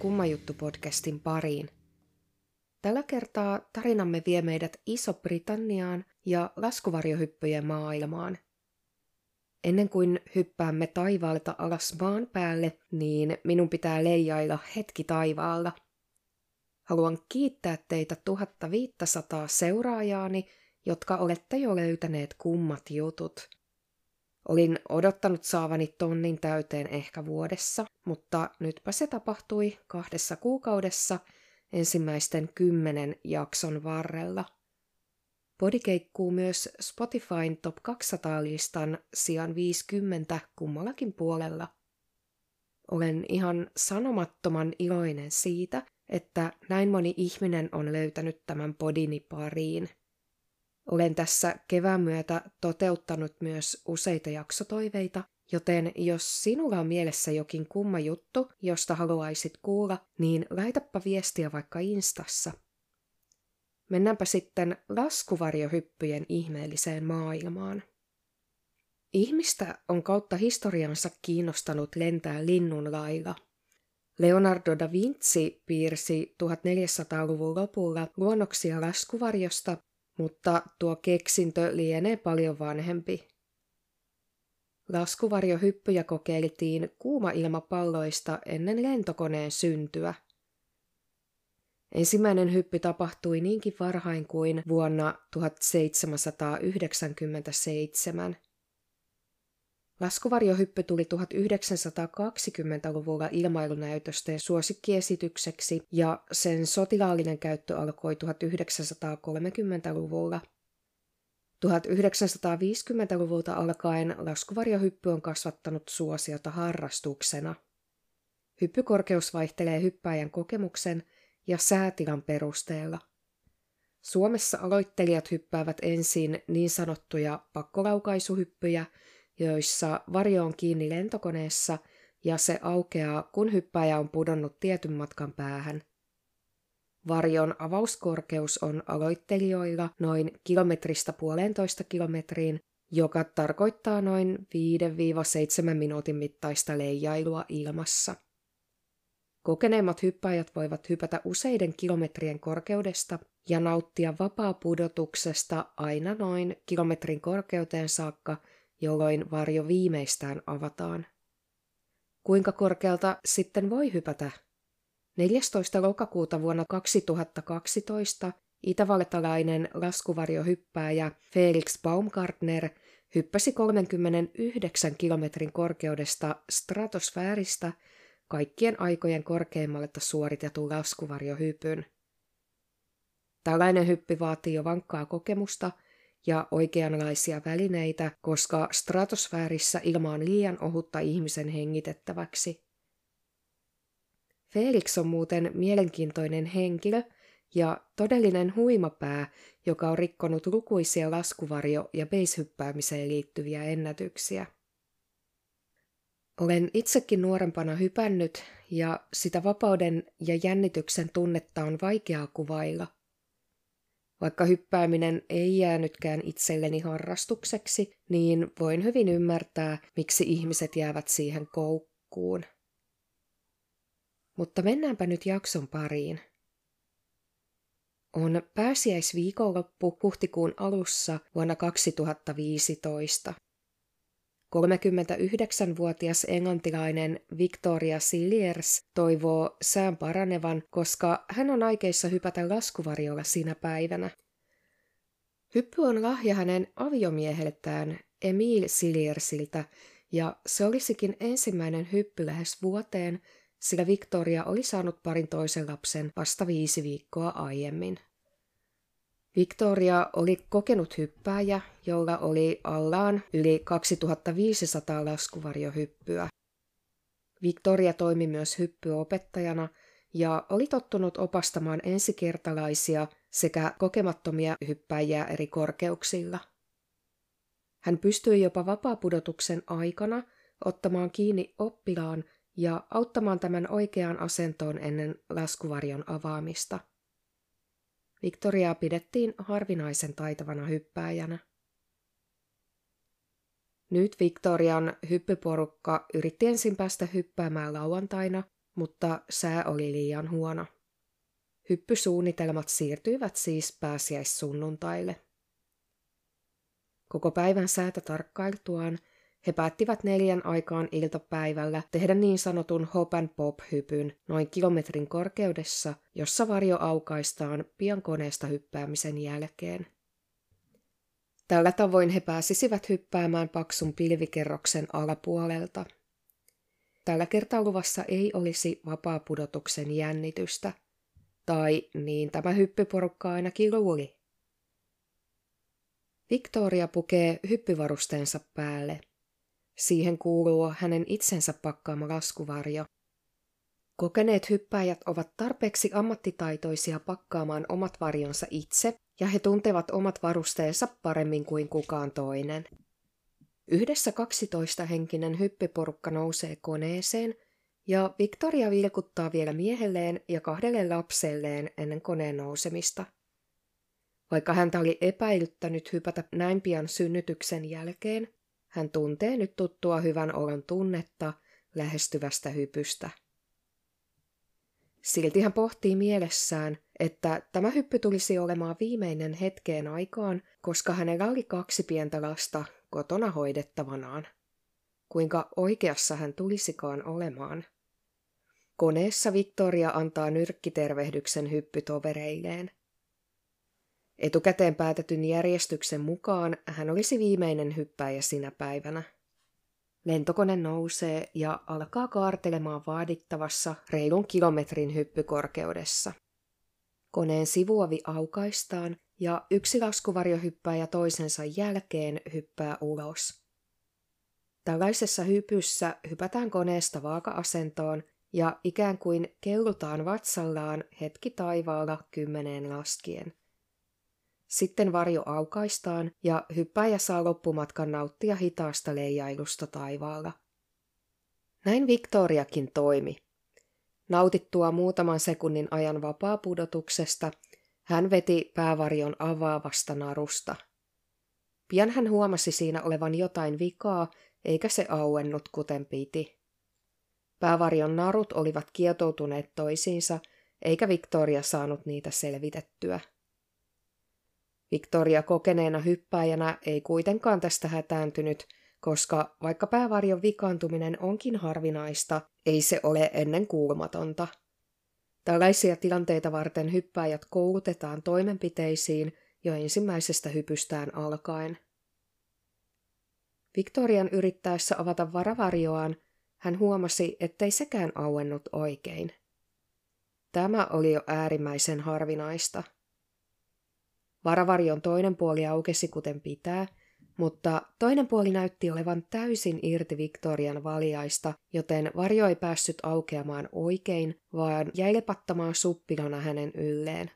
Tervetuloa Kummajuttu-podcastin pariin. Tällä kertaa tarinamme vie meidät Iso-Britanniaan ja laskuvarjohyppyjen maailmaan. Ennen kuin hyppäämme taivaalta alas maan päälle, niin minun pitää leijailla hetki taivaalla. Haluan kiittää teitä 1500 seuraajaani, jotka olette jo löytäneet kummat jutut – Olin odottanut saavani tonnin täyteen ehkä vuodessa, mutta nytpä se tapahtui kahdessa kuukaudessa ensimmäisten kymmenen jakson varrella. Podi keikkuu myös Spotifyn Top 200-listan sijaan 50 kummallakin puolella. Olen ihan sanomattoman iloinen siitä, että näin moni ihminen on löytänyt tämän podini pariin – olen tässä kevään myötä toteuttanut myös useita jaksotoiveita, joten jos sinulla on mielessä jokin kumma juttu, josta haluaisit kuulla, niin laitappa viestiä vaikka Instassa. Mennäänpä sitten laskuvarjohyppyjen ihmeelliseen maailmaan. Ihmistä on kautta historiansa kiinnostanut lentää linnun lailla. Leonardo da Vinci piirsi 1400-luvun lopulla luonnoksia laskuvarjosta mutta tuo keksintö lienee paljon vanhempi. Laskuvarjohyppyjä kokeiltiin kuuma-ilmapalloista ennen lentokoneen syntyä. Ensimmäinen hyppy tapahtui niinkin varhain kuin vuonna 1797 – Laskuvarjohyppy tuli 1920-luvulla ilmailunäytösten suosikkiesitykseksi ja sen sotilaallinen käyttö alkoi 1930-luvulla. 1950-luvulta alkaen laskuvarjohyppy on kasvattanut suosiota harrastuksena. Hyppykorkeus vaihtelee hyppääjän kokemuksen ja säätilan perusteella. Suomessa aloittelijat hyppäävät ensin niin sanottuja pakkolaukaisuhyppyjä – joissa varjo on kiinni lentokoneessa ja se aukeaa, kun hyppäjä on pudonnut tietyn matkan päähän. Varjon avauskorkeus on aloittelijoilla noin kilometristä puolentoista kilometriin, joka tarkoittaa noin 5-7 minuutin mittaista leijailua ilmassa. Kokeneemmat hyppäjät voivat hypätä useiden kilometrien korkeudesta ja nauttia vapaa pudotuksesta aina noin kilometrin korkeuteen saakka – jolloin varjo viimeistään avataan. Kuinka korkealta sitten voi hypätä? 14. lokakuuta vuonna 2012 itävaltalainen laskuvarjohyppääjä Felix Baumgartner hyppäsi 39 kilometrin korkeudesta stratosfääristä kaikkien aikojen korkeimmalle suoritetun laskuvarjohypyn. Tällainen hyppy vaatii jo vankkaa kokemusta – ja oikeanlaisia välineitä, koska stratosfäärissä ilma on liian ohutta ihmisen hengitettäväksi. Felix on muuten mielenkiintoinen henkilö ja todellinen huimapää, joka on rikkonut lukuisia laskuvarjo- ja beishyppäämiseen liittyviä ennätyksiä. Olen itsekin nuorempana hypännyt ja sitä vapauden ja jännityksen tunnetta on vaikeaa kuvailla – vaikka hyppääminen ei jäänytkään itselleni harrastukseksi, niin voin hyvin ymmärtää, miksi ihmiset jäävät siihen koukkuun. Mutta mennäänpä nyt jakson pariin. On pääsiäisviikonloppu huhtikuun alussa vuonna 2015. 39-vuotias englantilainen Victoria Silliers toivoo sään paranevan, koska hän on aikeissa hypätä laskuvarjolla sinä päivänä. Hyppy on lahja hänen aviomieheltään Emil Silliersiltä, ja se olisikin ensimmäinen hyppy lähes vuoteen, sillä Victoria oli saanut parin toisen lapsen vasta viisi viikkoa aiemmin. Victoria oli kokenut hyppääjä, jolla oli allaan yli 2500 laskuvarjohyppyä. Victoria toimi myös hyppyopettajana ja oli tottunut opastamaan ensikertalaisia sekä kokemattomia hyppäjiä eri korkeuksilla. Hän pystyi jopa vapaapudotuksen aikana ottamaan kiinni oppilaan ja auttamaan tämän oikeaan asentoon ennen laskuvarjon avaamista – Victoriaa pidettiin harvinaisen taitavana hyppääjänä. Nyt Victorian hyppyporukka yritti ensin päästä hyppäämään lauantaina, mutta sää oli liian huono. Hyppysuunnitelmat siirtyivät siis pääsiäissunnuntaille. Koko päivän säätä tarkkailtuaan he päättivät neljän aikaan iltapäivällä tehdä niin sanotun hop and pop-hypyn noin kilometrin korkeudessa, jossa varjo aukaistaan pian koneesta hyppäämisen jälkeen. Tällä tavoin he pääsisivät hyppäämään paksun pilvikerroksen alapuolelta. Tällä kertaa luvassa ei olisi vapaa-pudotuksen jännitystä. Tai niin tämä hyppyporukka ainakin luuli. Victoria pukee hyppyvarusteensa päälle. Siihen kuuluu hänen itsensä pakkaama laskuvarjo. Kokeneet hyppääjät ovat tarpeeksi ammattitaitoisia pakkaamaan omat varjonsa itse, ja he tuntevat omat varusteensa paremmin kuin kukaan toinen. Yhdessä 12-henkinen hyppyporukka nousee koneeseen, ja Victoria vilkuttaa vielä miehelleen ja kahdelle lapselleen ennen koneen nousemista. Vaikka häntä oli epäilyttänyt hypätä näin pian synnytyksen jälkeen, hän tuntee nyt tuttua hyvän olon tunnetta lähestyvästä hypystä. Silti hän pohtii mielessään, että tämä hyppy tulisi olemaan viimeinen hetkeen aikaan, koska hänellä oli kaksi pientä lasta kotona hoidettavanaan. Kuinka oikeassa hän tulisikaan olemaan? Koneessa Victoria antaa nyrkkitervehdyksen hyppytovereilleen. Etukäteen päätetyn järjestyksen mukaan hän olisi viimeinen hyppäjä sinä päivänä. Lentokone nousee ja alkaa kaartelemaan vaadittavassa reilun kilometrin hyppykorkeudessa. Koneen sivuovi aukaistaan ja yksi laskuvarjohyppääjä toisensa jälkeen hyppää ulos. Tällaisessa hypyssä hypätään koneesta vaaka-asentoon ja ikään kuin kellutaan vatsallaan hetki taivaalla kymmeneen laskien. Sitten varjo aukaistaan ja hyppäjä saa loppumatkan nauttia hitaasta leijailusta taivaalla. Näin Victoriakin toimi. Nautittua muutaman sekunnin ajan vapaa-pudotuksesta, hän veti päävarjon avaavasta narusta. Pian hän huomasi siinä olevan jotain vikaa, eikä se auennut kuten piti. Päävarjon narut olivat kietoutuneet toisiinsa, eikä Victoria saanut niitä selvitettyä. Victoria kokeneena hyppääjänä ei kuitenkaan tästä hätääntynyt, koska vaikka päävarjon vikaantuminen onkin harvinaista, ei se ole ennen kuulumatonta. Tällaisia tilanteita varten hyppääjät koulutetaan toimenpiteisiin jo ensimmäisestä hypystään alkaen. Victorian yrittäessä avata varavarjoaan, hän huomasi, ettei sekään auennut oikein. Tämä oli jo äärimmäisen harvinaista – Varavarjon toinen puoli aukesi kuten pitää, mutta toinen puoli näytti olevan täysin irti Victorian valjaista, joten varjo ei päässyt aukeamaan oikein, vaan jäi lepattamaan suppilona hänen ylleen.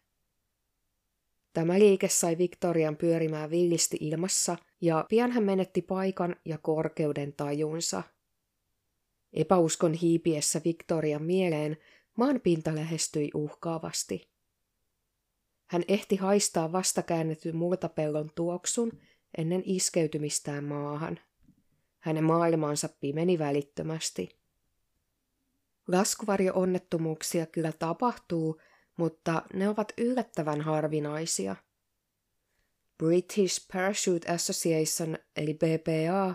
Tämä liike sai Victorian pyörimään villisti ilmassa, ja pian hän menetti paikan ja korkeuden tajunsa. Epäuskon hiipiessä Victorian mieleen maan pinta lähestyi uhkaavasti. Hän ehti haistaa vastakäännetyn multapellon tuoksun ennen iskeytymistään maahan. Hänen maailmansa pimeni välittömästi. Laskuvarjo-onnettomuuksia kyllä tapahtuu, mutta ne ovat yllättävän harvinaisia. British Parachute Association eli BPA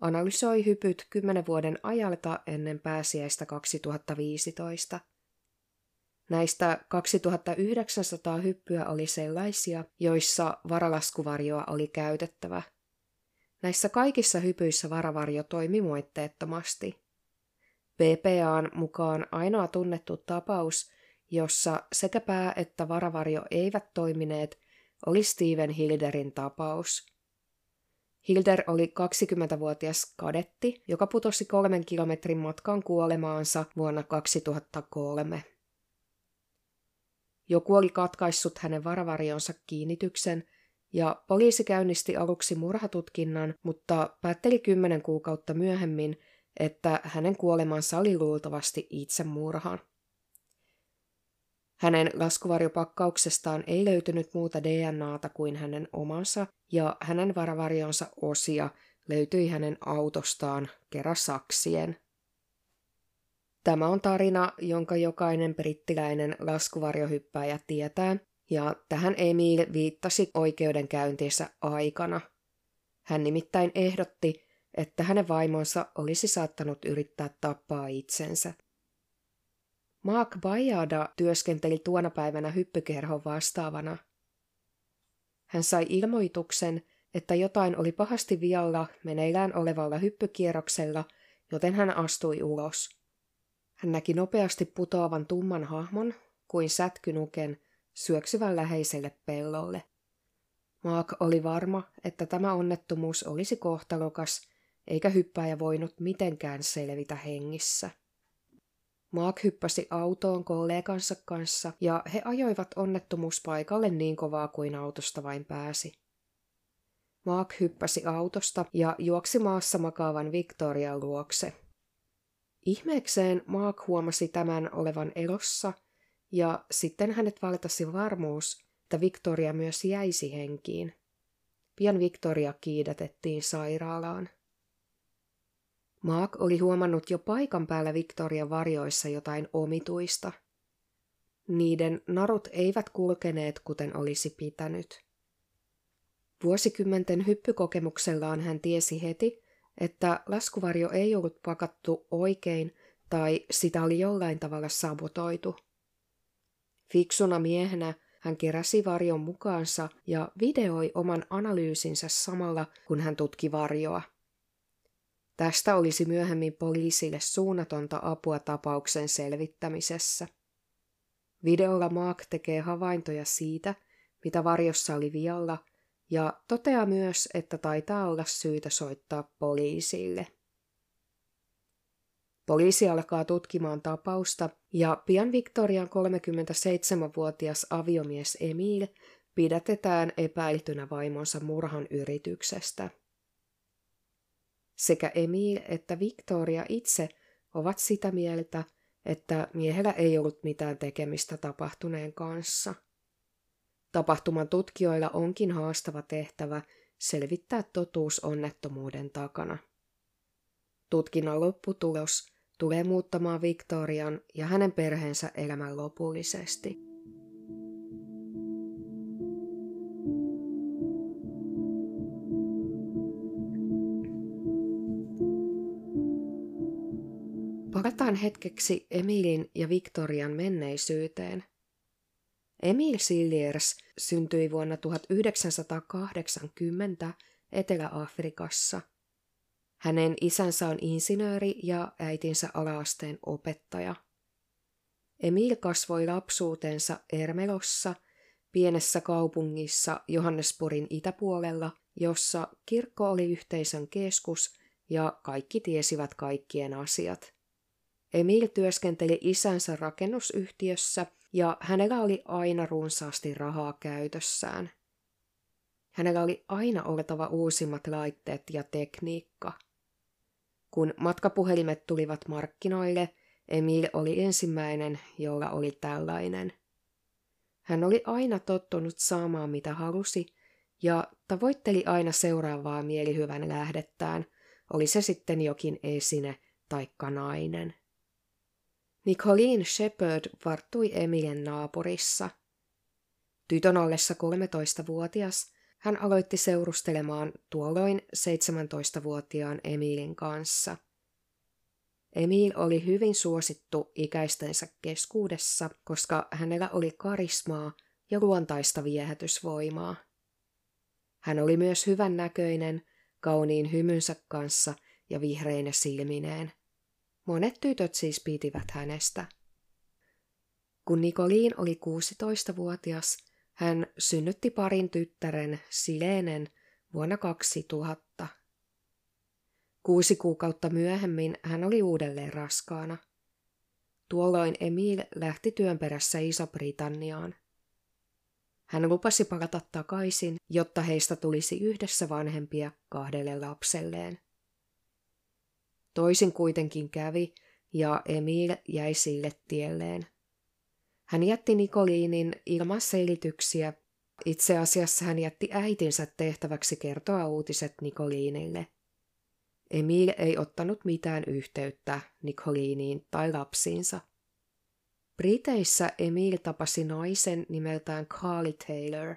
analysoi hypyt kymmenen vuoden ajalta ennen pääsiäistä 2015. Näistä 2900 hyppyä oli sellaisia, joissa varalaskuvarjoa oli käytettävä. Näissä kaikissa hypyissä varavarjo toimi moitteettomasti. BPAn mukaan ainoa tunnettu tapaus, jossa sekä pää- että varavarjo eivät toimineet, oli Steven Hilderin tapaus. Hilder oli 20-vuotias kadetti, joka putosi kolmen kilometrin matkan kuolemaansa vuonna 2003. Joku oli katkaissut hänen varavarjonsa kiinnityksen, ja poliisi käynnisti aluksi murhatutkinnan, mutta päätteli kymmenen kuukautta myöhemmin, että hänen kuolemansa oli luultavasti itsemurha. Hänen laskuvarjopakkauksestaan ei löytynyt muuta DNAta kuin hänen omansa, ja hänen varavarjonsa osia löytyi hänen autostaan keräsaksien. Tämä on tarina, jonka jokainen brittiläinen laskuvarjohyppääjä tietää, ja tähän Emil viittasi oikeudenkäyntiensä aikana. Hän nimittäin ehdotti, että hänen vaimonsa olisi saattanut yrittää tappaa itsensä. Mark Bajada työskenteli tuona päivänä hyppykerhon vastaavana. Hän sai ilmoituksen, että jotain oli pahasti vialla meneillään olevalla hyppykierroksella, joten hän astui ulos. Hän näki nopeasti putoavan tumman hahmon kuin sätkynuken syöksyvän läheiselle pellolle. Mark oli varma, että tämä onnettomuus olisi kohtalokas, eikä hyppääjä voinut mitenkään selvitä hengissä. Mark hyppäsi autoon kollegansa kanssa ja he ajoivat onnettomuuspaikalle niin kovaa kuin autosta vain pääsi. Mark hyppäsi autosta ja juoksi maassa makaavan Victorian luokse. Ihmeekseen Mark huomasi tämän olevan elossa ja sitten hänet valtasi varmuus, että Victoria myös jäisi henkiin. Pian Victoria kiidätettiin sairaalaan. Mark oli huomannut jo paikan päällä Victorian varjoissa jotain omituista. Niiden narut eivät kulkeneet kuten olisi pitänyt. Vuosikymmenten hyppykokemuksellaan hän tiesi heti, että laskuvarjo ei ollut pakattu oikein tai sitä oli jollain tavalla sabotoitu. Fiksuna miehenä hän keräsi varjon mukaansa ja videoi oman analyysinsä samalla, kun hän tutki varjoa. Tästä olisi myöhemmin poliisille suunnatonta apua tapauksen selvittämisessä. Videolla Mark tekee havaintoja siitä, mitä varjossa oli vialla, ja toteaa myös, että taitaa olla syytä soittaa poliisille. Poliisi alkaa tutkimaan tapausta ja pian Victorian 37-vuotias aviomies Emil pidätetään epäiltynä vaimonsa murhan yrityksestä. Sekä Emil että Victoria itse ovat sitä mieltä, että miehellä ei ollut mitään tekemistä tapahtuneen kanssa. Tapahtuman tutkijoilla onkin haastava tehtävä selvittää totuus onnettomuuden takana. Tutkinnan lopputulos tulee muuttamaan Victorian ja hänen perheensä elämän lopullisesti – Palataan hetkeksi Emilin ja Victorian menneisyyteen. Emil Silliers syntyi vuonna 1980 Etelä-Afrikassa. Hänen isänsä on insinööri ja äitinsä alaasteen opettaja. Emil kasvoi lapsuutensa Ermelossa, pienessä kaupungissa Johannespurin itäpuolella, jossa kirkko oli yhteisön keskus ja kaikki tiesivät kaikkien asiat – Emil työskenteli isänsä rakennusyhtiössä ja hänellä oli aina runsaasti rahaa käytössään. Hänellä oli aina oltava uusimmat laitteet ja tekniikka. Kun matkapuhelimet tulivat markkinoille, Emil oli ensimmäinen, jolla oli tällainen. Hän oli aina tottunut saamaan mitä halusi ja tavoitteli aina seuraavaa mielihyvän lähdettään, oli se sitten jokin esine taikka nainen. Nicoline Shepard varttui Emilien naapurissa. Tytön ollessa 13-vuotias hän aloitti seurustelemaan tuolloin 17-vuotiaan Emilin kanssa. Emil oli hyvin suosittu ikäistensä keskuudessa, koska hänellä oli karismaa ja luontaista viehätysvoimaa. Hän oli myös hyvän näköinen, kauniin hymynsä kanssa ja vihreine silmineen. Monet tytöt siis pitivät hänestä. Kun Nikoliin oli 16-vuotias, hän synnytti parin tyttären Silenen vuonna 2000. Kuusi kuukautta myöhemmin hän oli uudelleen raskaana. Tuolloin Emil lähti työn perässä Iso-Britanniaan. Hän lupasi palata takaisin, jotta heistä tulisi yhdessä vanhempia kahdelle lapselleen. Toisin kuitenkin kävi, ja Emil jäi sille tielleen. Hän jätti Nikoliinin ilman selityksiä. Itse asiassa hän jätti äitinsä tehtäväksi kertoa uutiset Nikoliinille. Emil ei ottanut mitään yhteyttä Nicoliiniin tai lapsiinsa. Briteissä Emil tapasi naisen nimeltään Carly Taylor.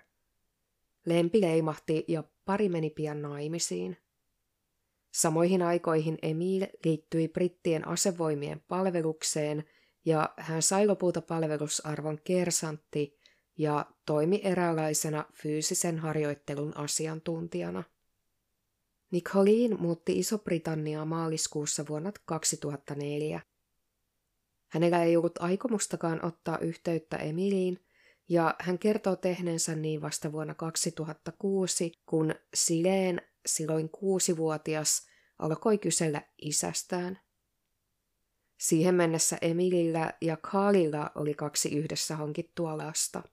Lempi leimahti ja pari meni pian naimisiin. Samoihin aikoihin Emil liittyi brittien asevoimien palvelukseen ja hän sai lopulta palvelusarvon kersantti ja toimi eräänlaisena fyysisen harjoittelun asiantuntijana. Nicolene muutti Iso-Britanniaa maaliskuussa vuonna 2004. Hänellä ei ollut aikomustakaan ottaa yhteyttä Emiliin, ja hän kertoo tehneensä niin vasta vuonna 2006, kun Sileen, silloin kuusivuotias, alkoi kysellä isästään. Siihen mennessä Emilillä ja Kaalilla oli kaksi yhdessä hankittua lasta.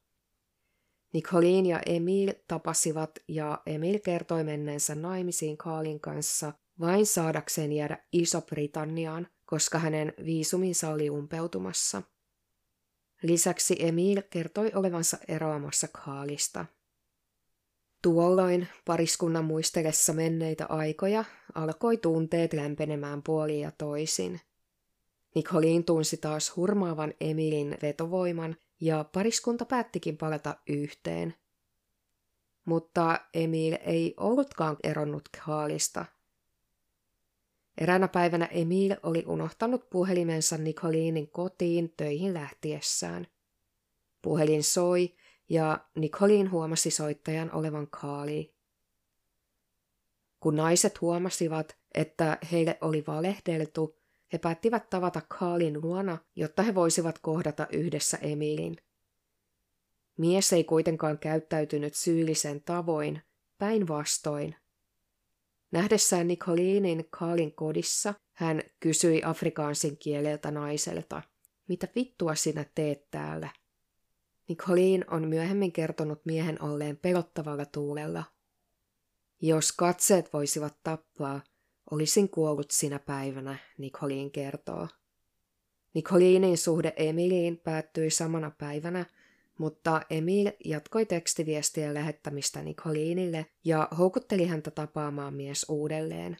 Nicolin ja Emil tapasivat ja Emil kertoi menneensä naimisiin Kaalin kanssa vain saadakseen jäädä Iso-Britanniaan, koska hänen viisuminsa oli umpeutumassa. Lisäksi Emil kertoi olevansa eroamassa Kaalista. Tuolloin pariskunnan muistelessa menneitä aikoja alkoi tunteet lämpenemään puolin ja toisin. Nicolin tunsi taas hurmaavan Emilin vetovoiman ja pariskunta päättikin palata yhteen. Mutta Emil ei ollutkaan eronnut Kaalista. Eräänä päivänä Emil oli unohtanut puhelimensa Nicolinin kotiin töihin lähtiessään. Puhelin soi ja Nicolin huomasi soittajan olevan Kaali. Kun naiset huomasivat, että heille oli valehdeltu, he päättivät tavata Kaalin luona, jotta he voisivat kohdata yhdessä Emilin. Mies ei kuitenkaan käyttäytynyt syyllisen tavoin, päinvastoin. Nähdessään Nicolinin Kaalin kodissa, hän kysyi afrikaansin kieleltä naiselta, mitä vittua sinä teet täällä? Nicolin on myöhemmin kertonut miehen olleen pelottavalla tuulella. Jos katseet voisivat tappaa, Olisin kuollut sinä päivänä, Nicolin kertoo. Nicolinin suhde Emiliin päättyi samana päivänä, mutta Emil jatkoi tekstiviestien lähettämistä Nicolinille ja houkutteli häntä tapaamaan mies uudelleen.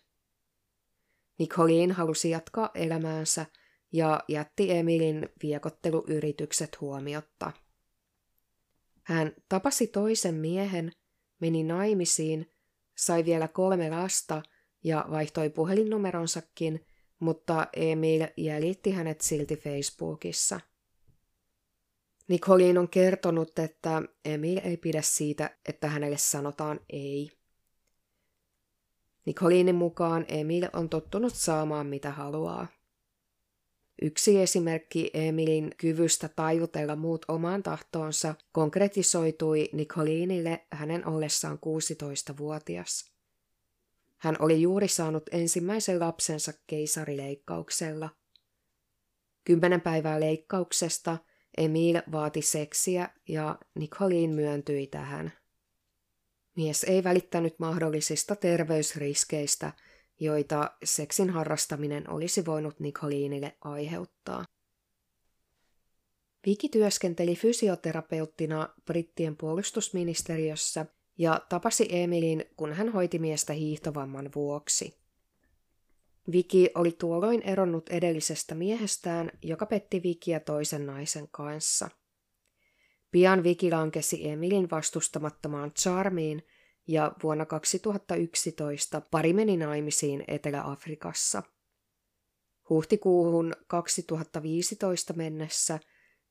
Nicolin halusi jatkaa elämäänsä ja jätti Emilin viekotteluyritykset huomiotta. Hän tapasi toisen miehen, meni naimisiin, sai vielä kolme lasta – ja vaihtoi puhelinnumeronsakin, mutta Emil jäljitti hänet silti Facebookissa. Nicolin on kertonut, että Emil ei pidä siitä, että hänelle sanotaan ei. Nicolinin mukaan Emil on tottunut saamaan mitä haluaa. Yksi esimerkki Emilin kyvystä taivutella muut omaan tahtoonsa konkretisoitui Nicolinille hänen ollessaan 16-vuotias. Hän oli juuri saanut ensimmäisen lapsensa keisarileikkauksella. Kymmenen päivää leikkauksesta Emil vaati seksiä ja Nicolin myöntyi tähän. Mies ei välittänyt mahdollisista terveysriskeistä, joita seksin harrastaminen olisi voinut Nicolinille aiheuttaa. Viki työskenteli fysioterapeuttina brittien puolustusministeriössä ja tapasi Emilin, kun hän hoiti miestä hiihtovamman vuoksi. Viki oli tuolloin eronnut edellisestä miehestään, joka petti Vikiä toisen naisen kanssa. Pian Viki lankesi Emilin vastustamattomaan Charmiin ja vuonna 2011 pari meni naimisiin Etelä-Afrikassa. Huhtikuuhun 2015 mennessä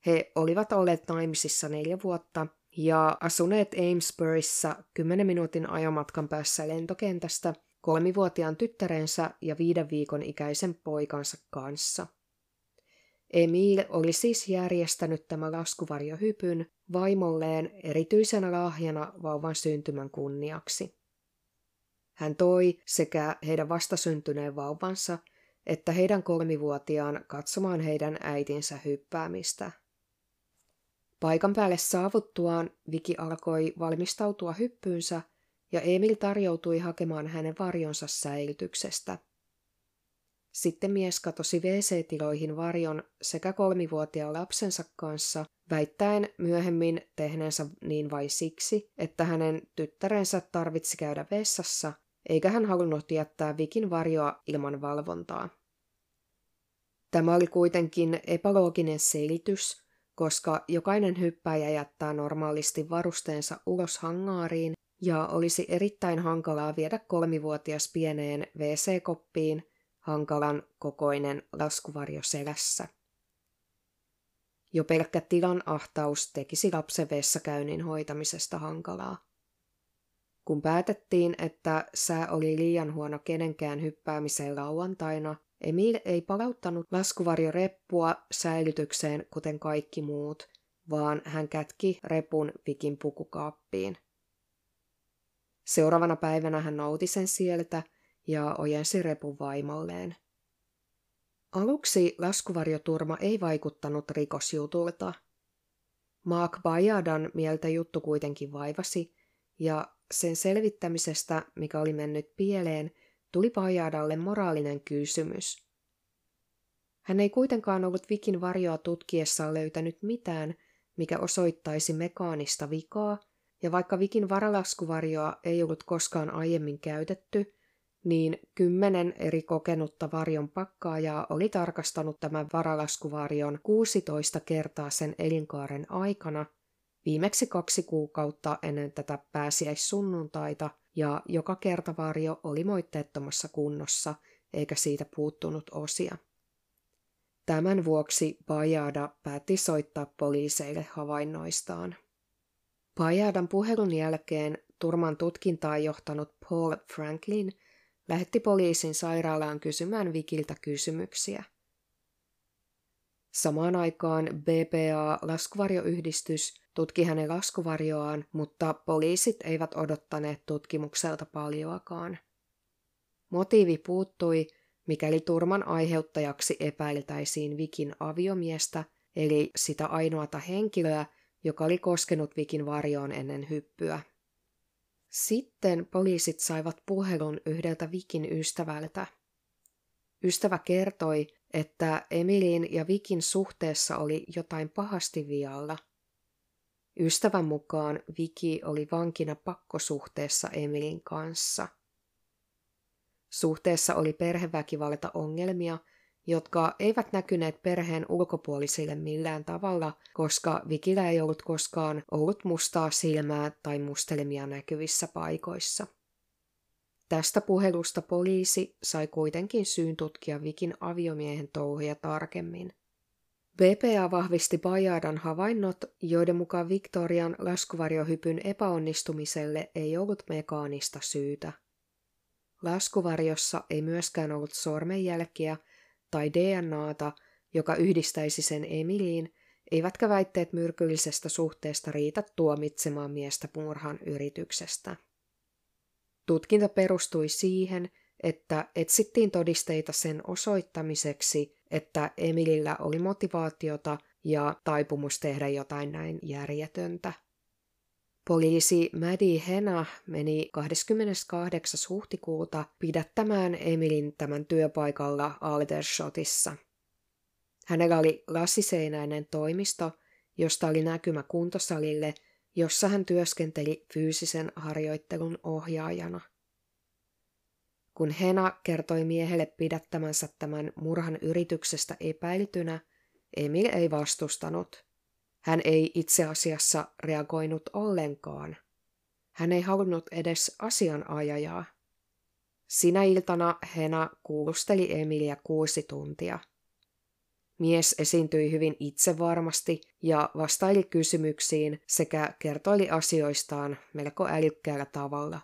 he olivat olleet naimisissa neljä vuotta ja asuneet Amesburyssa 10 minuutin ajomatkan päässä lentokentästä kolmivuotiaan tyttärensä ja viiden viikon ikäisen poikansa kanssa. Emil oli siis järjestänyt tämä laskuvarjohypyn vaimolleen erityisenä lahjana vauvan syntymän kunniaksi. Hän toi sekä heidän vastasyntyneen vauvansa että heidän kolmivuotiaan katsomaan heidän äitinsä hyppäämistä – Paikan päälle saavuttuaan Viki alkoi valmistautua hyppyynsä ja Emil tarjoutui hakemaan hänen varjonsa säilytyksestä. Sitten mies katosi WC-tiloihin varjon sekä kolmivuotiaan lapsensa kanssa, väittäen myöhemmin tehneensä niin vain siksi, että hänen tyttärensä tarvitsi käydä vessassa, eikä hän halunnut jättää Vikin varjoa ilman valvontaa. Tämä oli kuitenkin epälooginen selitys, koska jokainen hyppääjä jättää normaalisti varusteensa ulos hangaariin ja olisi erittäin hankalaa viedä kolmivuotias pieneen WC-koppiin hankalan kokoinen laskuvarjo selässä. Jo pelkkä tilan ahtaus tekisi lapsen vessakäynnin hoitamisesta hankalaa. Kun päätettiin, että sää oli liian huono kenenkään hyppäämiseen lauantaina, Emil ei palauttanut laskuvarjoreppua säilytykseen kuten kaikki muut, vaan hän kätki repun Vikin pukukaappiin. Seuraavana päivänä hän nouti sen sieltä ja ojensi repun vaimolleen. Aluksi laskuvarjoturma ei vaikuttanut rikosjutulta. Mark Bajadan mieltä juttu kuitenkin vaivasi, ja sen selvittämisestä, mikä oli mennyt pieleen, tuli Bajadalle moraalinen kysymys. Hän ei kuitenkaan ollut Vikin varjoa tutkiessaan löytänyt mitään, mikä osoittaisi mekaanista vikaa, ja vaikka Vikin varalaskuvarjoa ei ollut koskaan aiemmin käytetty, niin kymmenen eri kokenutta varjon pakkaajaa oli tarkastanut tämän varalaskuvarjon 16 kertaa sen elinkaaren aikana, viimeksi kaksi kuukautta ennen tätä pääsiäissunnuntaita, ja joka kerta varjo oli moitteettomassa kunnossa, eikä siitä puuttunut osia. Tämän vuoksi Bajada päätti soittaa poliiseille havainnoistaan. Bajadan puhelun jälkeen turman tutkintaa johtanut Paul Franklin – lähetti poliisin sairaalaan kysymään Vikiltä kysymyksiä. Samaan aikaan BPA-laskuvarjoyhdistys tutki hänen laskuvarjoaan, mutta poliisit eivät odottaneet tutkimukselta paljoakaan. Motiivi puuttui, mikäli turman aiheuttajaksi epäiltäisiin Vikin aviomiestä, eli sitä ainoata henkilöä, joka oli koskenut Vikin varjoon ennen hyppyä. Sitten poliisit saivat puhelun yhdeltä Vikin ystävältä. Ystävä kertoi, että Emilin ja Vikin suhteessa oli jotain pahasti vialla. Ystävän mukaan Viki oli vankina pakkosuhteessa Emilin kanssa. Suhteessa oli perheväkivalta ongelmia – jotka eivät näkyneet perheen ulkopuolisille millään tavalla, koska Vikillä ei ollut koskaan ollut mustaa silmää tai mustelmia näkyvissä paikoissa. Tästä puhelusta poliisi sai kuitenkin syyn tutkia Vikin aviomiehen touhuja tarkemmin. BPA vahvisti Bajadan havainnot, joiden mukaan Victorian laskuvarjohypyn epäonnistumiselle ei ollut mekaanista syytä. Laskuvarjossa ei myöskään ollut sormenjälkiä, tai DNAta, joka yhdistäisi sen Emiliin, eivätkä väitteet myrkyllisestä suhteesta riitä tuomitsemaan miestä murhan yrityksestä. Tutkinta perustui siihen, että etsittiin todisteita sen osoittamiseksi, että Emilillä oli motivaatiota ja taipumus tehdä jotain näin järjetöntä. Poliisi Maddie Hena meni 28. huhtikuuta pidättämään Emilin tämän työpaikalla Aldershotissa. Hänellä oli lassiseinäinen toimisto, josta oli näkymä kuntosalille, jossa hän työskenteli fyysisen harjoittelun ohjaajana. Kun Hena kertoi miehelle pidättämänsä tämän murhan yrityksestä epäiltynä, Emil ei vastustanut – hän ei itse asiassa reagoinut ollenkaan. Hän ei halunnut edes asianajajaa. Sinä iltana Hena kuulusteli Emilia kuusi tuntia. Mies esiintyi hyvin itsevarmasti ja vastaili kysymyksiin sekä kertoili asioistaan melko älykkäällä tavalla.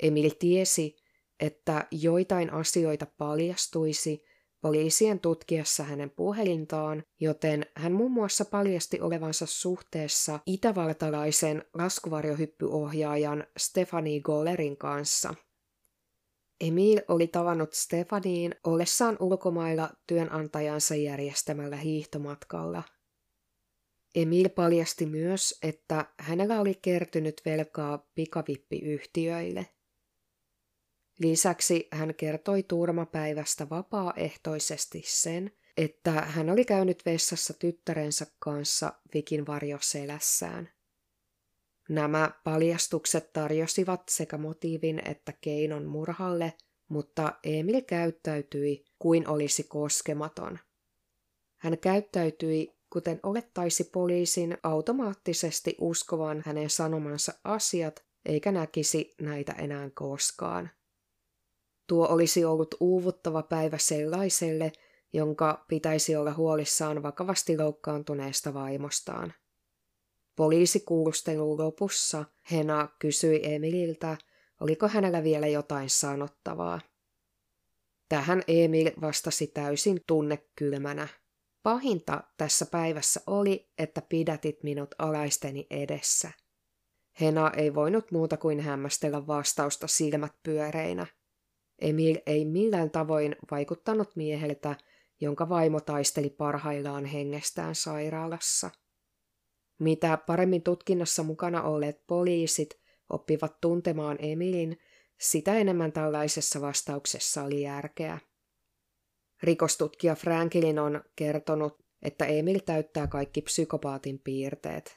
Emil tiesi, että joitain asioita paljastuisi poliisien tutkiessa hänen puhelintaan, joten hän muun muassa paljasti olevansa suhteessa itävaltalaisen laskuvarjohyppyohjaajan Stefani Gollerin kanssa. Emil oli tavannut Stefaniin ollessaan ulkomailla työnantajansa järjestämällä hiihtomatkalla. Emil paljasti myös, että hänellä oli kertynyt velkaa pikavippiyhtiöille – Lisäksi hän kertoi turmapäivästä vapaaehtoisesti sen, että hän oli käynyt vessassa tyttärensä kanssa Vikin varjoselässään. Nämä paljastukset tarjosivat sekä motiivin että keinon murhalle, mutta Emil käyttäytyi kuin olisi koskematon. Hän käyttäytyi, kuten olettaisi poliisin automaattisesti uskovan hänen sanomansa asiat, eikä näkisi näitä enää koskaan. Tuo olisi ollut uuvuttava päivä sellaiselle, jonka pitäisi olla huolissaan vakavasti loukkaantuneesta vaimostaan. Poliisikuulustelun lopussa Hena kysyi Emililtä, oliko hänellä vielä jotain sanottavaa. Tähän Emil vastasi täysin tunnekylmänä. Pahinta tässä päivässä oli, että pidätit minut alaisteni edessä. Hena ei voinut muuta kuin hämmästellä vastausta silmät pyöreinä. Emil ei millään tavoin vaikuttanut mieheltä, jonka vaimo taisteli parhaillaan hengestään sairaalassa. Mitä paremmin tutkinnassa mukana olleet poliisit oppivat tuntemaan Emilin, sitä enemmän tällaisessa vastauksessa oli järkeä. Rikostutkija Franklin on kertonut, että Emil täyttää kaikki psykopaatin piirteet.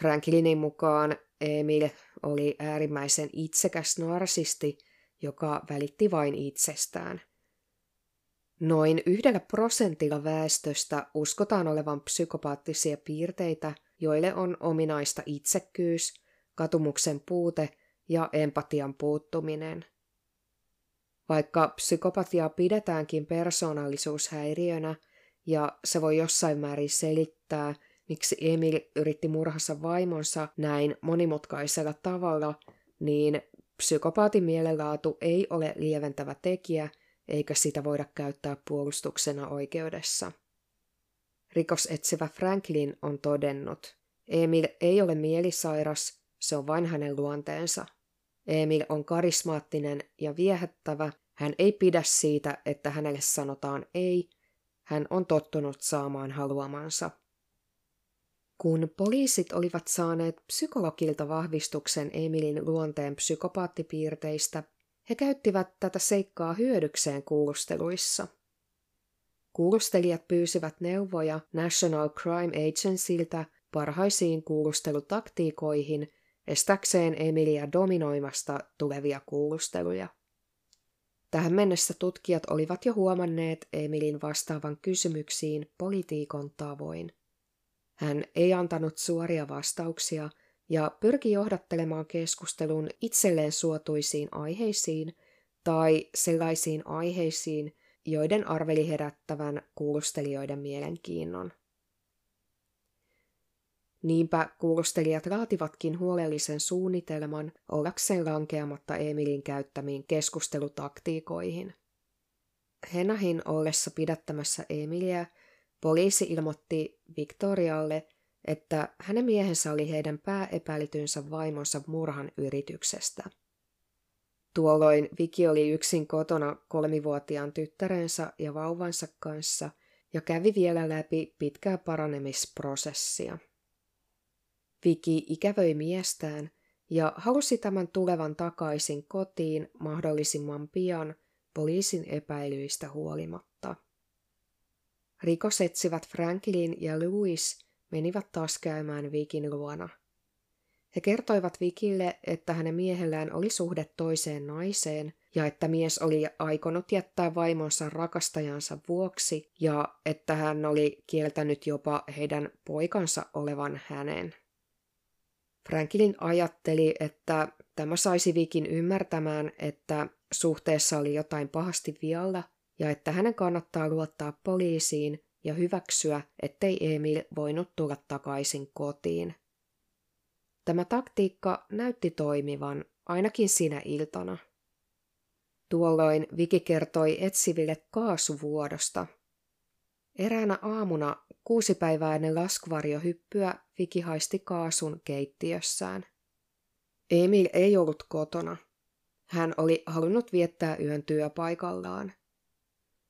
Franklinin mukaan Emil oli äärimmäisen itsekäs narsisti, joka välitti vain itsestään. Noin yhdellä prosentilla väestöstä uskotaan olevan psykopaattisia piirteitä, joille on ominaista itsekkyys, katumuksen puute ja empatian puuttuminen. Vaikka psykopatiaa pidetäänkin persoonallisuushäiriönä ja se voi jossain määrin selittää, miksi Emil yritti murhassa vaimonsa näin monimutkaisella tavalla, niin psykopaatin mielenlaatu ei ole lieventävä tekijä – eikä sitä voida käyttää puolustuksena oikeudessa. Rikosetsivä Franklin on todennut, Emil ei ole mielisairas, se on vain hänen luonteensa. Emil on karismaattinen ja viehättävä, hän ei pidä siitä, että hänelle sanotaan ei, hän on tottunut saamaan haluamansa. Kun poliisit olivat saaneet psykologilta vahvistuksen Emilin luonteen psykopaattipiirteistä, he käyttivät tätä seikkaa hyödykseen kuulusteluissa. Kuulustelijat pyysivät neuvoja National Crime Agencyltä parhaisiin kuulustelutaktiikoihin estäkseen Emilia dominoimasta tulevia kuulusteluja. Tähän mennessä tutkijat olivat jo huomanneet Emilin vastaavan kysymyksiin politiikon tavoin. Hän ei antanut suoria vastauksia – ja pyrki johdattelemaan keskustelun itselleen suotuisiin aiheisiin tai sellaisiin aiheisiin, joiden arveli herättävän kuulustelijoiden mielenkiinnon. Niinpä kuulustelijat laativatkin huolellisen suunnitelman ollakseen lankeamatta Emilin käyttämiin keskustelutaktiikoihin. Henahin ollessa pidättämässä Emilia, poliisi ilmoitti Victorialle – että hänen miehensä oli heidän pääepäilytynsä vaimonsa murhan yrityksestä. Tuolloin Viki oli yksin kotona kolmivuotiaan tyttärensä ja vauvansa kanssa ja kävi vielä läpi pitkää paranemisprosessia. Viki ikävöi miestään ja halusi tämän tulevan takaisin kotiin mahdollisimman pian poliisin epäilyistä huolimatta. Rikosetsivät Franklin ja Louis menivät taas käymään Vikin luona. He kertoivat Vikille, että hänen miehellään oli suhde toiseen naiseen ja että mies oli aikonut jättää vaimonsa rakastajansa vuoksi ja että hän oli kieltänyt jopa heidän poikansa olevan hänen. Franklin ajatteli, että tämä saisi Vikin ymmärtämään, että suhteessa oli jotain pahasti vialla ja että hänen kannattaa luottaa poliisiin ja hyväksyä, ettei Emil voinut tulla takaisin kotiin. Tämä taktiikka näytti toimivan ainakin sinä iltana. Tuolloin Viki kertoi etsiville kaasuvuodosta. Eräänä aamuna kuusi päivää ennen laskuvarjohyppyä Viki haisti kaasun keittiössään. Emil ei ollut kotona. Hän oli halunnut viettää yön työpaikallaan.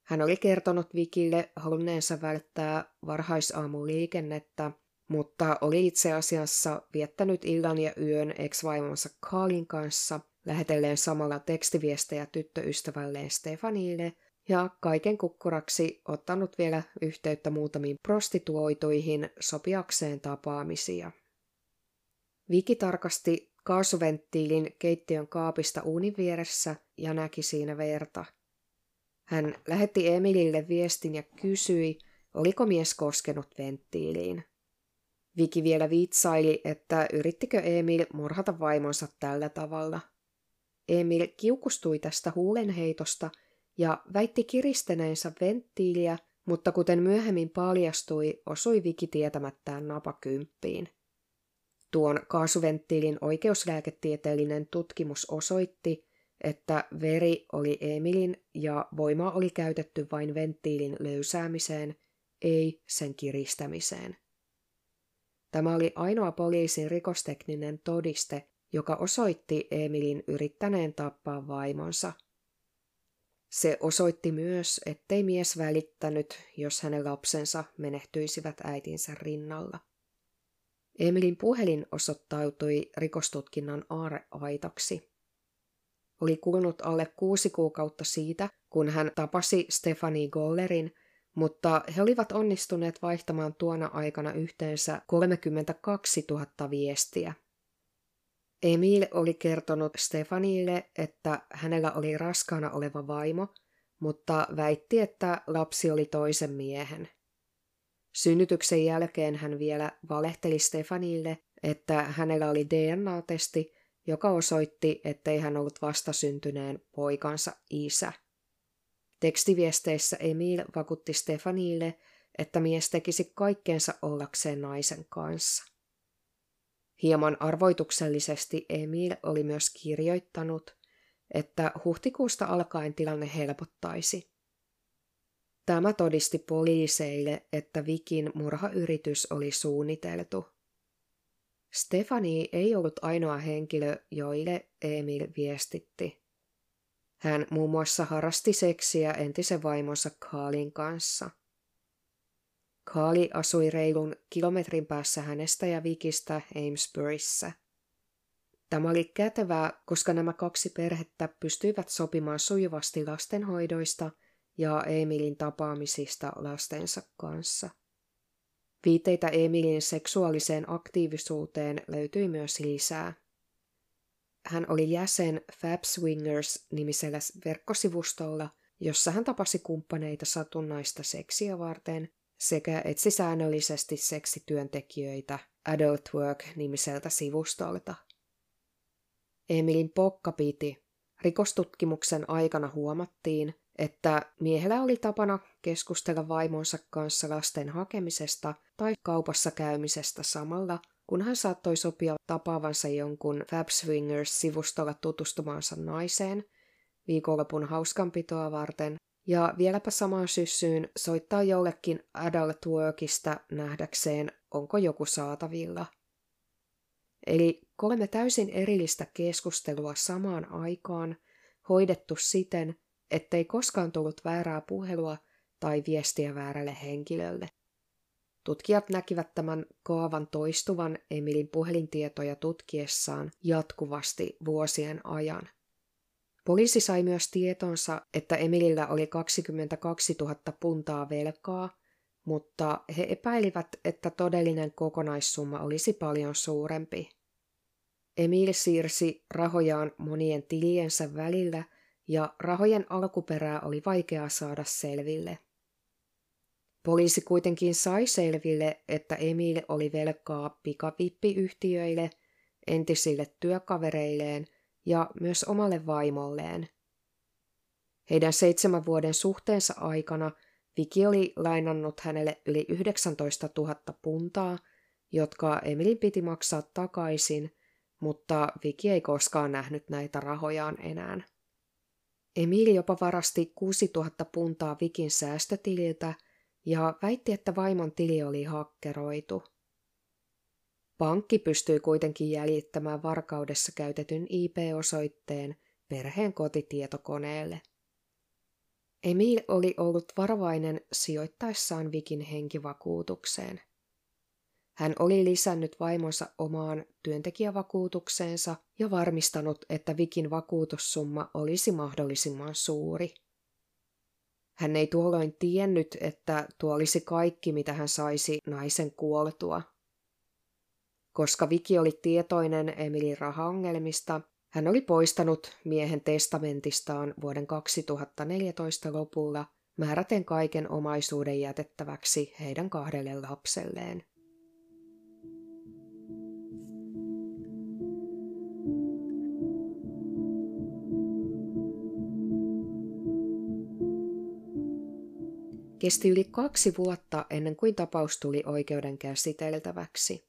Hän oli kertonut Vikille halunneensa välttää varhaisaamuliikennettä, mutta oli itse asiassa viettänyt illan ja yön ex-vaimonsa Kaalin kanssa, lähetelleen samalla tekstiviestejä tyttöystävälleen Stefanille ja kaiken kukkuraksi ottanut vielä yhteyttä muutamiin prostituoituihin sopiakseen tapaamisia. Viki tarkasti kaasuventtiilin keittiön kaapista uunin vieressä ja näki siinä verta. Hän lähetti Emilille viestin ja kysyi, oliko mies koskenut venttiiliin. Viki vielä vitsaili, että yrittikö Emil murhata vaimonsa tällä tavalla. Emil kiukustui tästä huulenheitosta ja väitti kiristäneensä venttiiliä, mutta kuten myöhemmin paljastui, osui Viki tietämättään napakymppiin. Tuon kaasuventtiilin oikeuslääketieteellinen tutkimus osoitti, että veri oli Emilin ja voimaa oli käytetty vain venttiilin löysäämiseen, ei sen kiristämiseen. Tämä oli ainoa poliisin rikostekninen todiste, joka osoitti Emilin yrittäneen tappaa vaimonsa. Se osoitti myös, ettei mies välittänyt, jos hänen lapsensa menehtyisivät äitinsä rinnalla. Emilin puhelin osoittautui rikostutkinnan aareaitaksi. Oli kulunut alle kuusi kuukautta siitä, kun hän tapasi Stefani Gollerin, mutta he olivat onnistuneet vaihtamaan tuona aikana yhteensä 32 000 viestiä. Emil oli kertonut Stefanille, että hänellä oli raskaana oleva vaimo, mutta väitti, että lapsi oli toisen miehen. Synnytyksen jälkeen hän vielä valehteli Stefanille, että hänellä oli DNA-testi, joka osoitti, ettei hän ollut vastasyntyneen poikansa isä. Tekstiviesteissä Emil vakuutti Stefanille, että mies tekisi kaikkeensa ollakseen naisen kanssa. Hieman arvoituksellisesti Emil oli myös kirjoittanut, että huhtikuusta alkaen tilanne helpottaisi. Tämä todisti poliiseille, että Vikin murhayritys oli suunniteltu. Stefani ei ollut ainoa henkilö, joille Emil viestitti. Hän muun muassa harrasti seksiä entisen vaimonsa Kaalin kanssa. Kaali asui reilun kilometrin päässä hänestä ja Vikistä Amesburyssä. Tämä oli kätevää, koska nämä kaksi perhettä pystyivät sopimaan sujuvasti lastenhoidoista ja Emilin tapaamisista lastensa kanssa. Viiteitä Emilin seksuaaliseen aktiivisuuteen löytyi myös lisää. Hän oli jäsen Fab Swingers-nimisellä verkkosivustolla, jossa hän tapasi kumppaneita satunnaista seksiä varten sekä etsi säännöllisesti seksityöntekijöitä Adult Work-nimiseltä sivustolta. Emilin pokka piti. Rikostutkimuksen aikana huomattiin, että miehellä oli tapana keskustella vaimonsa kanssa lasten hakemisesta tai kaupassa käymisestä samalla, kun hän saattoi sopia tapaavansa jonkun Fab Swingers-sivustolla tutustumaansa naiseen viikonlopun hauskanpitoa varten ja vieläpä samaan syssyyn soittaa jollekin Adult Workista nähdäkseen, onko joku saatavilla. Eli kolme täysin erillistä keskustelua samaan aikaan, hoidettu siten, ettei koskaan tullut väärää puhelua tai viestiä väärälle henkilölle. Tutkijat näkivät tämän kaavan toistuvan Emilin puhelintietoja tutkiessaan jatkuvasti vuosien ajan. Poliisi sai myös tietonsa, että Emilillä oli 22 000 puntaa velkaa, mutta he epäilivät, että todellinen kokonaissumma olisi paljon suurempi. Emil siirsi rahojaan monien tiliensä välillä ja rahojen alkuperää oli vaikea saada selville. Poliisi kuitenkin sai selville, että Emil oli velkaa pikavippiyhtiöille, entisille työkavereilleen ja myös omalle vaimolleen. Heidän seitsemän vuoden suhteensa aikana Viki oli lainannut hänelle yli 19 000 puntaa, jotka Emilin piti maksaa takaisin, mutta Viki ei koskaan nähnyt näitä rahojaan enää. Emili jopa varasti 6000 puntaa Vikin säästötililtä ja väitti, että vaimon tili oli hakkeroitu. Pankki pystyi kuitenkin jäljittämään varkaudessa käytetyn IP-osoitteen perheen kotitietokoneelle. Emil oli ollut varovainen sijoittaessaan Vikin henkivakuutukseen. Hän oli lisännyt vaimonsa omaan työntekijävakuutukseensa ja varmistanut, että Vikin vakuutussumma olisi mahdollisimman suuri. Hän ei tuolloin tiennyt, että tuo olisi kaikki, mitä hän saisi naisen kuoltua. Koska Viki oli tietoinen Emilin rahaongelmista, hän oli poistanut miehen testamentistaan vuoden 2014 lopulla määräten kaiken omaisuuden jätettäväksi heidän kahdelle lapselleen. Kesti yli kaksi vuotta ennen kuin tapaus tuli oikeuden käsiteltäväksi.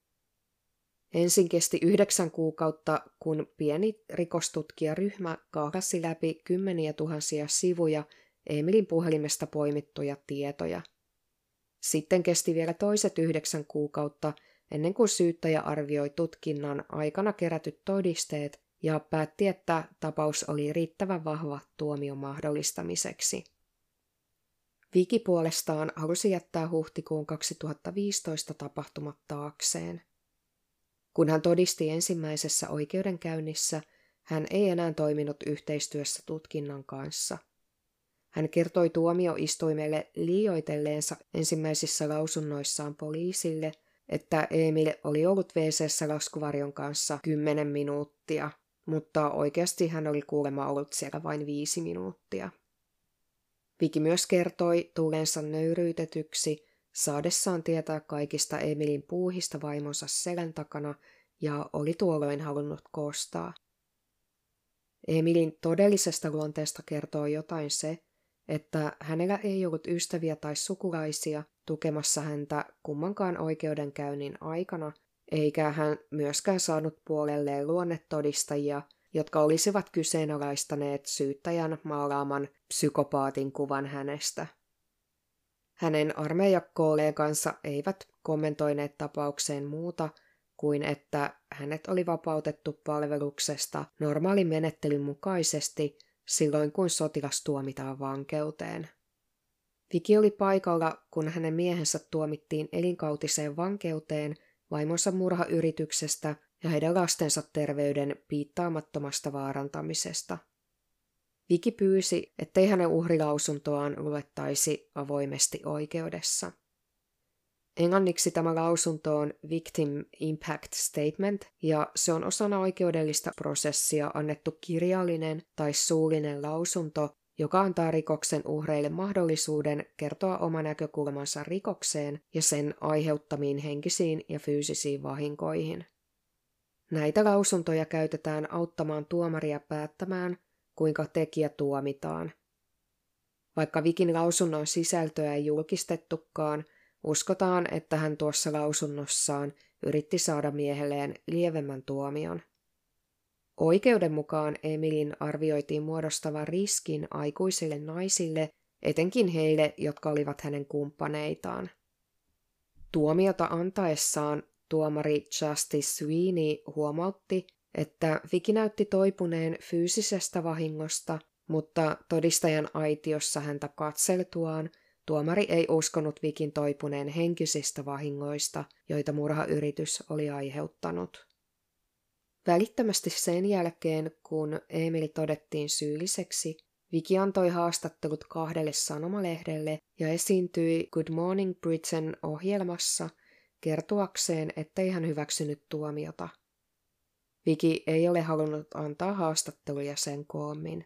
Ensin kesti yhdeksän kuukautta, kun pieni rikostutkijaryhmä kaarasi läpi kymmeniä tuhansia sivuja Emilin puhelimesta poimittuja tietoja. Sitten kesti vielä toiset yhdeksän kuukautta ennen kuin syyttäjä arvioi tutkinnan aikana kerätyt todisteet ja päätti, että tapaus oli riittävän vahva tuomion mahdollistamiseksi. Viki puolestaan halusi jättää huhtikuun 2015 tapahtumat taakseen. Kun hän todisti ensimmäisessä oikeudenkäynnissä, hän ei enää toiminut yhteistyössä tutkinnan kanssa. Hän kertoi tuomioistuimelle liioitelleensa ensimmäisissä lausunnoissaan poliisille, että Emil oli ollut wc laskuvarjon kanssa kymmenen minuuttia, mutta oikeasti hän oli kuulemma ollut siellä vain viisi minuuttia. Viki myös kertoi tulleensa nöyryytetyksi saadessaan tietää kaikista Emilin puuhista vaimonsa selän takana ja oli tuolloin halunnut koostaa. Emilin todellisesta luonteesta kertoo jotain se, että hänellä ei ollut ystäviä tai sukulaisia tukemassa häntä kummankaan oikeudenkäynnin aikana, eikä hän myöskään saanut puolelleen luonnetodistajia – jotka olisivat kyseenalaistaneet syyttäjän maalaaman psykopaatin kuvan hänestä. Hänen armeijakollegansa eivät kommentoineet tapaukseen muuta kuin että hänet oli vapautettu palveluksesta normaalin menettelyn mukaisesti silloin, kun sotilas tuomitaan vankeuteen. Viki oli paikalla, kun hänen miehensä tuomittiin elinkautiseen vankeuteen vaimonsa murhayrityksestä ja heidän lastensa terveyden piittaamattomasta vaarantamisesta. Viki pyysi, ettei hänen uhrilausuntoaan luettaisi avoimesti oikeudessa. Englanniksi tämä lausunto on Victim Impact Statement, ja se on osana oikeudellista prosessia annettu kirjallinen tai suullinen lausunto, joka antaa rikoksen uhreille mahdollisuuden kertoa oma näkökulmansa rikokseen ja sen aiheuttamiin henkisiin ja fyysisiin vahinkoihin. Näitä lausuntoja käytetään auttamaan tuomaria päättämään, kuinka tekijä tuomitaan. Vaikka Vikin lausunnon sisältöä ei julkistettukaan, uskotaan, että hän tuossa lausunnossaan yritti saada miehelleen lievemmän tuomion. Oikeuden mukaan Emilin arvioitiin muodostavan riskin aikuisille naisille, etenkin heille, jotka olivat hänen kumppaneitaan. Tuomiota antaessaan Tuomari Justice Sweeney huomautti, että Viki näytti toipuneen fyysisestä vahingosta, mutta todistajan aitiossa häntä katseltuaan tuomari ei uskonut Vikin toipuneen henkisistä vahingoista, joita murhayritys oli aiheuttanut. Välittömästi sen jälkeen, kun Emil todettiin syylliseksi, Viki antoi haastattelut kahdelle sanomalehdelle ja esiintyi Good Morning Britain ohjelmassa – kertoakseen, ettei hän hyväksynyt tuomiota. Viki ei ole halunnut antaa haastatteluja sen koommin.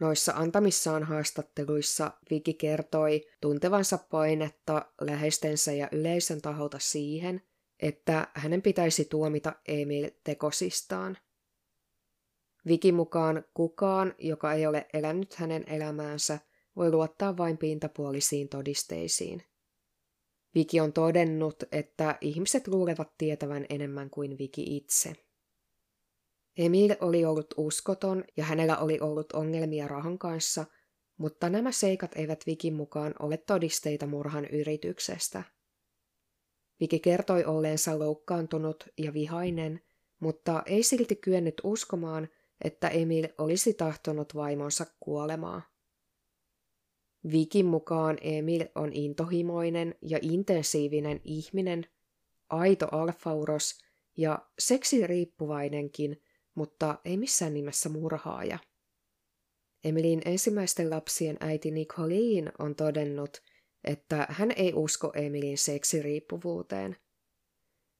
Noissa antamissaan haastatteluissa Viki kertoi tuntevansa painetta läheistensä ja yleisön taholta siihen, että hänen pitäisi tuomita Emil tekosistaan. Viki mukaan kukaan, joka ei ole elänyt hänen elämäänsä, voi luottaa vain pintapuolisiin todisteisiin. Viki on todennut, että ihmiset luulevat tietävän enemmän kuin Viki itse. Emil oli ollut uskoton ja hänellä oli ollut ongelmia rahan kanssa, mutta nämä seikat eivät Vikin mukaan ole todisteita murhan yrityksestä. Viki kertoi olleensa loukkaantunut ja vihainen, mutta ei silti kyennyt uskomaan, että Emil olisi tahtonut vaimonsa kuolemaa. Vikin mukaan Emil on intohimoinen ja intensiivinen ihminen, aito alfauros ja seksiriippuvainenkin, mutta ei missään nimessä murhaaja. Emilin ensimmäisten lapsien äiti Nicoliin on todennut, että hän ei usko Emilin seksiriippuvuuteen.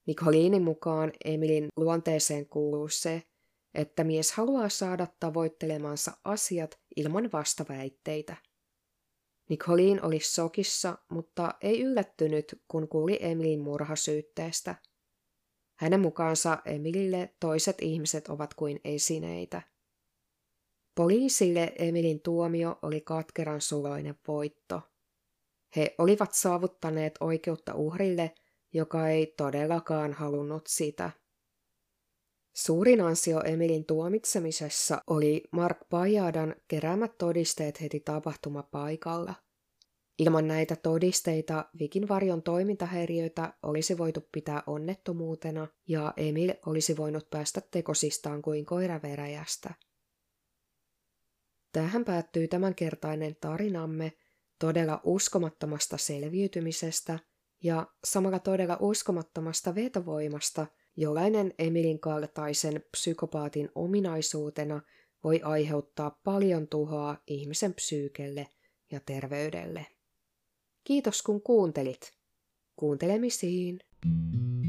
Nicolinin mukaan Emilin luonteeseen kuuluu se, että mies haluaa saada tavoittelemansa asiat ilman vastaväitteitä. Nicolin oli sokissa, mutta ei yllättynyt, kun kuuli Emilin murhasyytteestä. Hänen mukaansa Emilille toiset ihmiset ovat kuin esineitä. Poliisille Emilin tuomio oli katkeran suloinen voitto. He olivat saavuttaneet oikeutta uhrille, joka ei todellakaan halunnut sitä. Suurin ansio Emilin tuomitsemisessa oli Mark Pajadan keräämät todisteet heti tapahtumapaikalla. Ilman näitä todisteita Vikin varjon toimintahäiriöitä olisi voitu pitää onnettomuutena ja Emil olisi voinut päästä tekosistaan kuin koiraveräjästä. Tähän päättyy tämänkertainen tarinamme todella uskomattomasta selviytymisestä ja samalla todella uskomattomasta vetovoimasta, jollainen Emilin kaltaisen psykopaatin ominaisuutena voi aiheuttaa paljon tuhoa ihmisen psyykelle ja terveydelle. Kiitos kun kuuntelit. Kuuntelemisiin. you